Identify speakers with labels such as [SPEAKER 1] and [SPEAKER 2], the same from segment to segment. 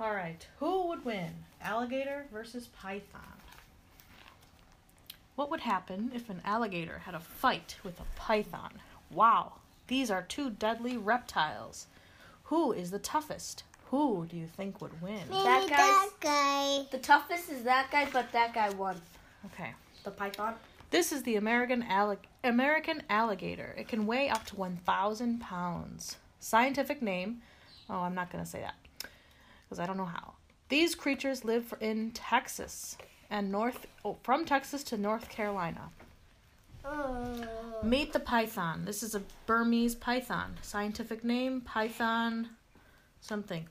[SPEAKER 1] All right. Who would win? Alligator versus python. What would happen if an alligator had a fight with a python? Wow, these are two deadly reptiles. Who is the toughest? Who do you think would win?
[SPEAKER 2] Maybe
[SPEAKER 3] That
[SPEAKER 2] that, guy.
[SPEAKER 3] The toughest is that guy, but that guy won.
[SPEAKER 1] Okay.
[SPEAKER 3] The python.
[SPEAKER 1] This is the American allig- American alligator. It can weigh up to 1,000 pounds. Scientific name. Oh, I'm not going to say that because I don't know how. These creatures live in Texas and North oh, from Texas to North Carolina.
[SPEAKER 2] Oh.
[SPEAKER 1] Meet the python. This is a Burmese python. Scientific name python something.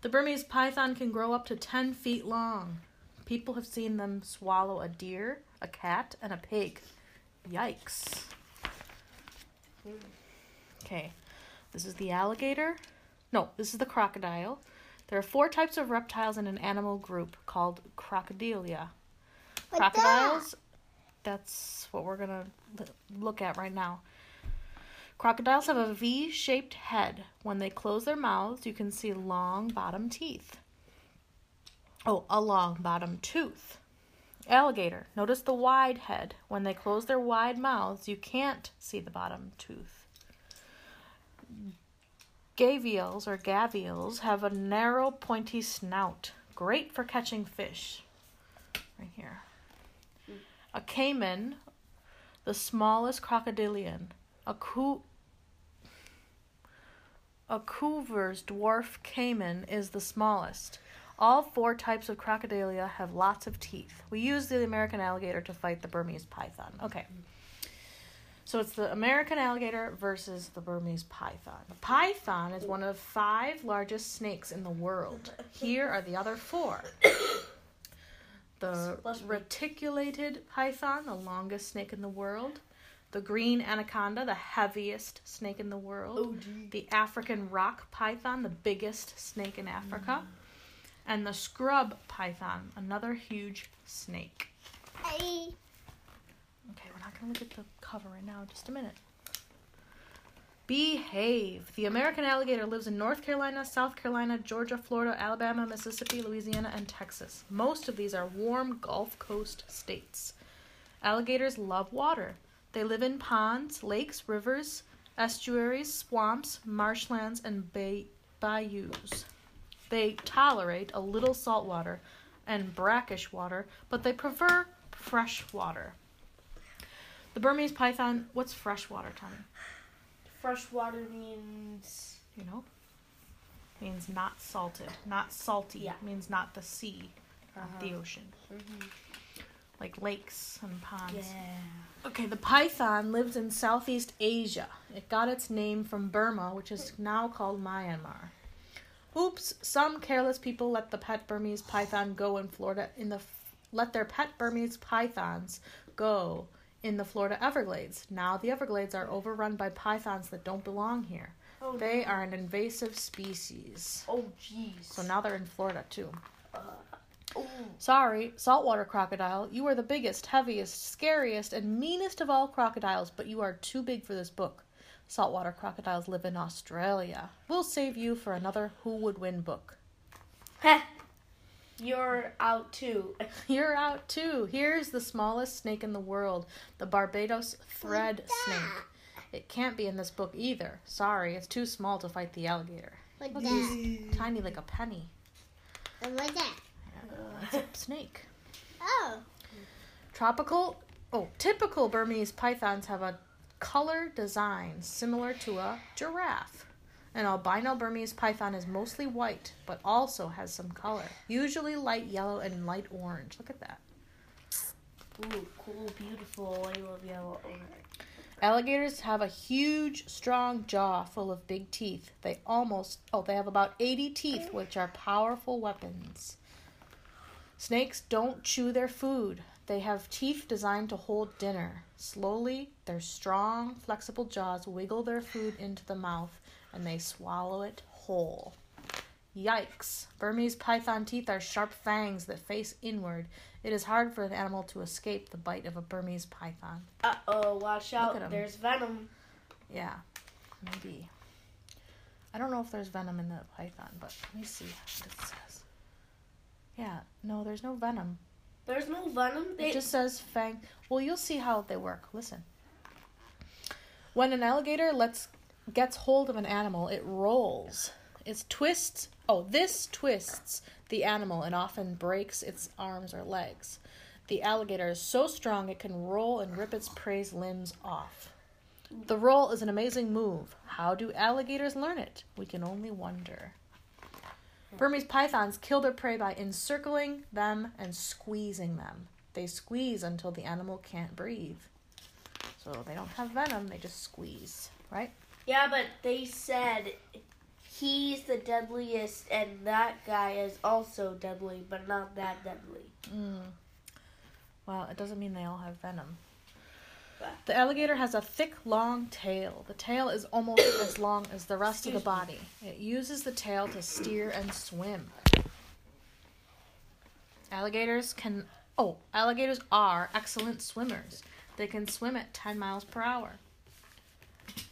[SPEAKER 1] The Burmese python can grow up to 10 feet long. People have seen them swallow a deer, a cat, and a pig. Yikes. Hmm. Okay, this is the alligator. No, this is the crocodile. There are four types of reptiles in an animal group called crocodilia. Crocodiles, that's what we're gonna look at right now. Crocodiles have a V shaped head. When they close their mouths, you can see long bottom teeth. Oh, a long bottom tooth. Alligator, notice the wide head. When they close their wide mouths, you can't see the bottom tooth. Gharials or gavials have a narrow, pointy snout, great for catching fish. Right here. A caiman, the smallest crocodilian. A coo. A Cuvier dwarf caiman is the smallest. All four types of crocodilia have lots of teeth. We use the American alligator to fight the Burmese python. Okay. So it's the American alligator versus the Burmese python. The python is one of five largest snakes in the world. Here are the other four. The
[SPEAKER 3] Must
[SPEAKER 1] reticulated python, the longest snake in the world. The green anaconda, the heaviest snake in the world.
[SPEAKER 3] Oh.
[SPEAKER 1] The African rock python, the biggest snake in Africa. And the scrub python, another huge snake.
[SPEAKER 2] I,
[SPEAKER 1] To look at the cover right now. Just a minute. Behave. The American alligator lives in North Carolina, South Carolina, Georgia, Florida, Alabama, Mississippi, Louisiana, and Texas. Most of these are warm Gulf Coast states. Alligators love water. They live in ponds, lakes, rivers, estuaries, swamps, marshlands, and bay- bayous. They tolerate a little salt water and brackish water, but they prefer fresh water. The Burmese python, what's freshwater, Tommy?
[SPEAKER 3] Fresh water means
[SPEAKER 1] You know? Means not salted. Not salty.
[SPEAKER 3] Yeah.
[SPEAKER 1] Means not the sea, not the
[SPEAKER 3] Uh-huh.
[SPEAKER 1] ocean. Like lakes and ponds.
[SPEAKER 3] yeah.
[SPEAKER 1] Okay, the python lives in Southeast Asia. It got its name from Burma, which is now called Myanmar. Oops, some careless people let the pet Burmese python go in Florida in the let their pet Burmese pythons go in the Florida Everglades. Now the Everglades are overrun by pythons that don't belong here.
[SPEAKER 3] Oh,
[SPEAKER 1] They are an invasive species.
[SPEAKER 3] Oh jeez.
[SPEAKER 1] So now they're in Florida too.
[SPEAKER 3] Oh.
[SPEAKER 1] Sorry, saltwater crocodile, you are the biggest, heaviest, scariest, and meanest of all crocodiles, but you are too big for this book. Saltwater crocodiles live in Australia. We'll save you for another Who Would Win book.
[SPEAKER 3] Heh. You're out too.
[SPEAKER 1] You're out too. Here's the smallest snake in the world, the Barbados thread snake. It can't be in this book either. Sorry, it's too small to fight the alligator.
[SPEAKER 2] that?
[SPEAKER 1] tiny like a penny.
[SPEAKER 2] And what that?
[SPEAKER 1] It's a snake.
[SPEAKER 2] Oh.
[SPEAKER 1] Tropical, oh, typical Burmese pythons have a color design similar to a giraffe. An albino Burmese python is mostly white, but also has some color, usually light yellow and light orange. Look at that.
[SPEAKER 3] Ooh, cool, beautiful. I love yellow.
[SPEAKER 1] Alligators have a huge, strong jaw full of big teeth. They almost, oh, they have about 80 teeth, which are powerful weapons. Snakes don't chew their food. They have teeth designed to hold dinner. Slowly, their strong, flexible jaws wiggle their food into the mouth and they swallow it whole. Yikes! Burmese python teeth are sharp fangs that face inward. It is hard for an animal to escape the bite of a Burmese python.
[SPEAKER 3] Uh oh, watch out. There's venom.
[SPEAKER 1] Yeah, maybe. I don't know if there's venom in the python, but let me see what it says. Yeah, no, there's no venom.
[SPEAKER 3] There's no venom. They
[SPEAKER 1] It just says fang. Well, you'll see how they work. Listen. When an alligator lets gets hold of an animal, it rolls. It twists. Oh, this twists the animal and often breaks its arms or legs. The alligator is so strong it can roll and rip its prey's limbs off. The roll is an amazing move. How do alligators learn it? We can only wonder. Burmese pythons kill their prey by encircling them and squeezing them. They squeeze until the animal can't breathe. So they don't have venom, they just squeeze, right?
[SPEAKER 3] yeah, but they said he's the deadliest, and that guy is also deadly, but not that deadly.
[SPEAKER 1] Mm. Well, it doesn't mean they all have venom. The alligator has a thick, long tail. The tail is almost as long as the rest of the body. It uses the tail to steer and swim. Alligators can. Oh, alligators are excellent swimmers. They can swim at 10 miles per hour.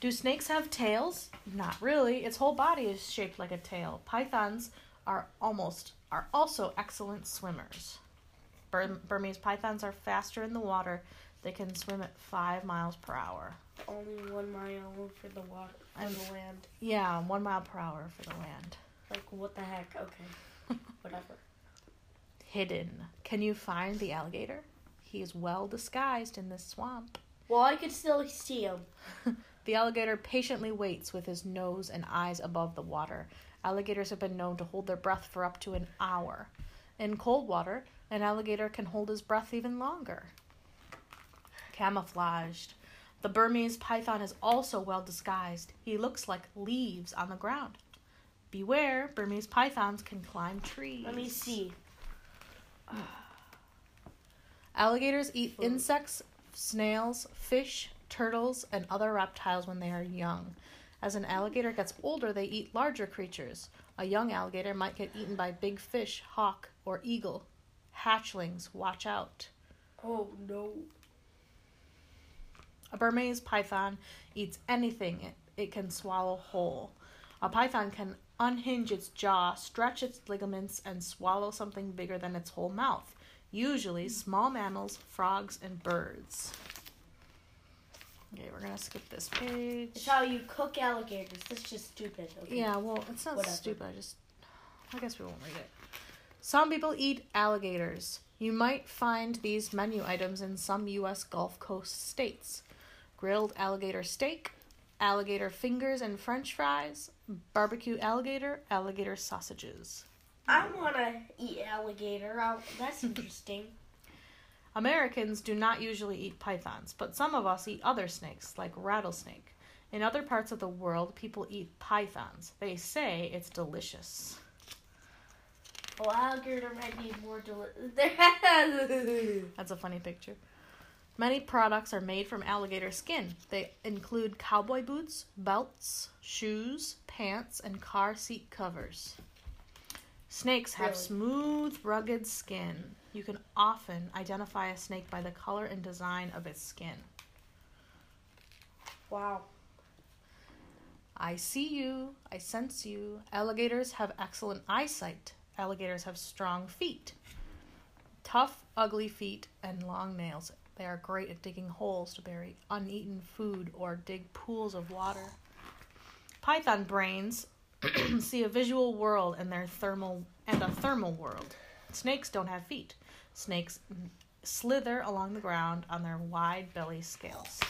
[SPEAKER 1] Do snakes have tails? Not really. Its whole body is shaped like a tail. Pythons are almost are also excellent swimmers. Bur- Burmese pythons are faster in the water. They can swim at five miles per hour.
[SPEAKER 3] Only one mile for the water,
[SPEAKER 1] I'm-
[SPEAKER 3] the land.
[SPEAKER 1] Yeah, one mile per hour for the land.
[SPEAKER 3] Like what the heck? Okay, whatever.
[SPEAKER 1] Hidden. Can you find the alligator? He is well disguised in this swamp.
[SPEAKER 3] Well, I could still see him.
[SPEAKER 1] The alligator patiently waits with his nose and eyes above the water. Alligators have been known to hold their breath for up to an hour. In cold water, an alligator can hold his breath even longer. Camouflaged. The Burmese python is also well disguised. He looks like leaves on the ground. Beware, Burmese pythons can climb trees.
[SPEAKER 3] Let me see.
[SPEAKER 1] Alligators eat insects, snails, fish, turtles, and other reptiles when they are young. As an alligator gets older, they eat larger creatures. A young alligator might get eaten by big fish, hawk, or eagle. Hatchlings, watch out.
[SPEAKER 3] Oh no.
[SPEAKER 1] A Burmese python eats anything it, it can swallow whole. A python can unhinge its jaw, stretch its ligaments, and swallow something bigger than its whole mouth, usually small mammals, frogs, and birds. Okay, we're gonna skip this page.
[SPEAKER 3] It's how you cook alligators. That's just stupid. Okay.
[SPEAKER 1] Yeah, well, it's not
[SPEAKER 3] Whatever.
[SPEAKER 1] stupid. I just, I guess we won't read it. Some people eat alligators. You might find these menu items in some U.S. Gulf Coast states: grilled alligator steak, alligator fingers and French fries, barbecue alligator, alligator sausages.
[SPEAKER 3] I want to eat alligator. i that's interesting.
[SPEAKER 1] Americans do not usually eat pythons, but some of us eat other snakes, like rattlesnake. In other parts of the world, people eat pythons. They say it's delicious.
[SPEAKER 3] Alligator might be more delicious.
[SPEAKER 1] That's a funny picture. Many products are made from alligator skin. They include cowboy boots, belts, shoes, pants, and car seat covers. Snakes have
[SPEAKER 3] Really?
[SPEAKER 1] smooth, rugged skin. You can often identify a snake by the color and design of its skin.
[SPEAKER 3] wow.
[SPEAKER 1] I see you. I sense you. Alligators have excellent eyesight. Alligators have strong feet. Tough, ugly feet and long nails. They are great at digging holes to bury uneaten food or dig pools of water. Python brains see a visual world and their thermal and a thermal world. Snakes don't have feet. Snakes slither along the ground on their wide belly scales.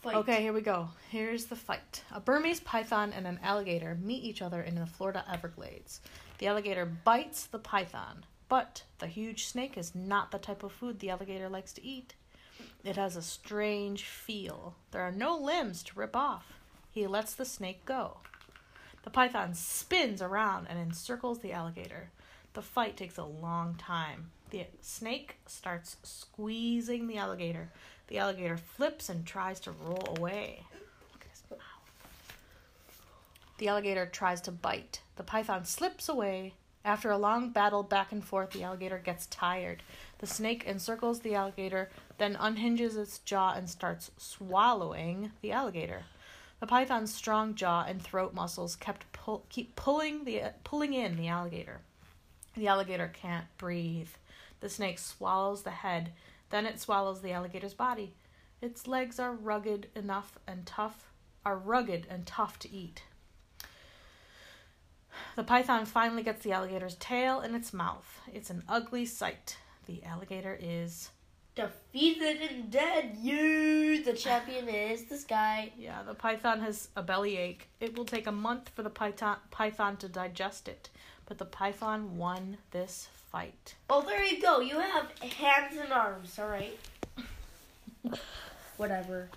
[SPEAKER 3] Fight.
[SPEAKER 1] Okay, here we go. Here's the fight. A Burmese python and an alligator meet each other in the Florida Everglades. The alligator bites the python, but the huge snake is not the type of food the alligator likes to eat. It has a strange feel. There are no limbs to rip off. He lets the snake go. The python spins around and encircles the alligator. The fight takes a long time. The snake starts squeezing the alligator. The alligator flips and tries to roll away. Look at his mouth. The alligator tries to bite. The python slips away. After a long battle back and forth, the alligator gets tired. The snake encircles the alligator, then unhinges its jaw and starts swallowing the alligator. The python's strong jaw and throat muscles kept pull, keep pulling the pulling in the alligator. The alligator can't breathe. The snake swallows the head, then it swallows the alligator's body. Its legs are rugged enough and tough are rugged and tough to eat. The python finally gets the alligator's tail in its mouth. It's an ugly sight. The alligator is
[SPEAKER 3] Defeated and dead. You, the champion is this guy.
[SPEAKER 1] Yeah, the python has a bellyache. It will take a month for the python python to digest it, but the python won this fight.
[SPEAKER 3] Oh, there you go. You have hands and arms. All right. Whatever.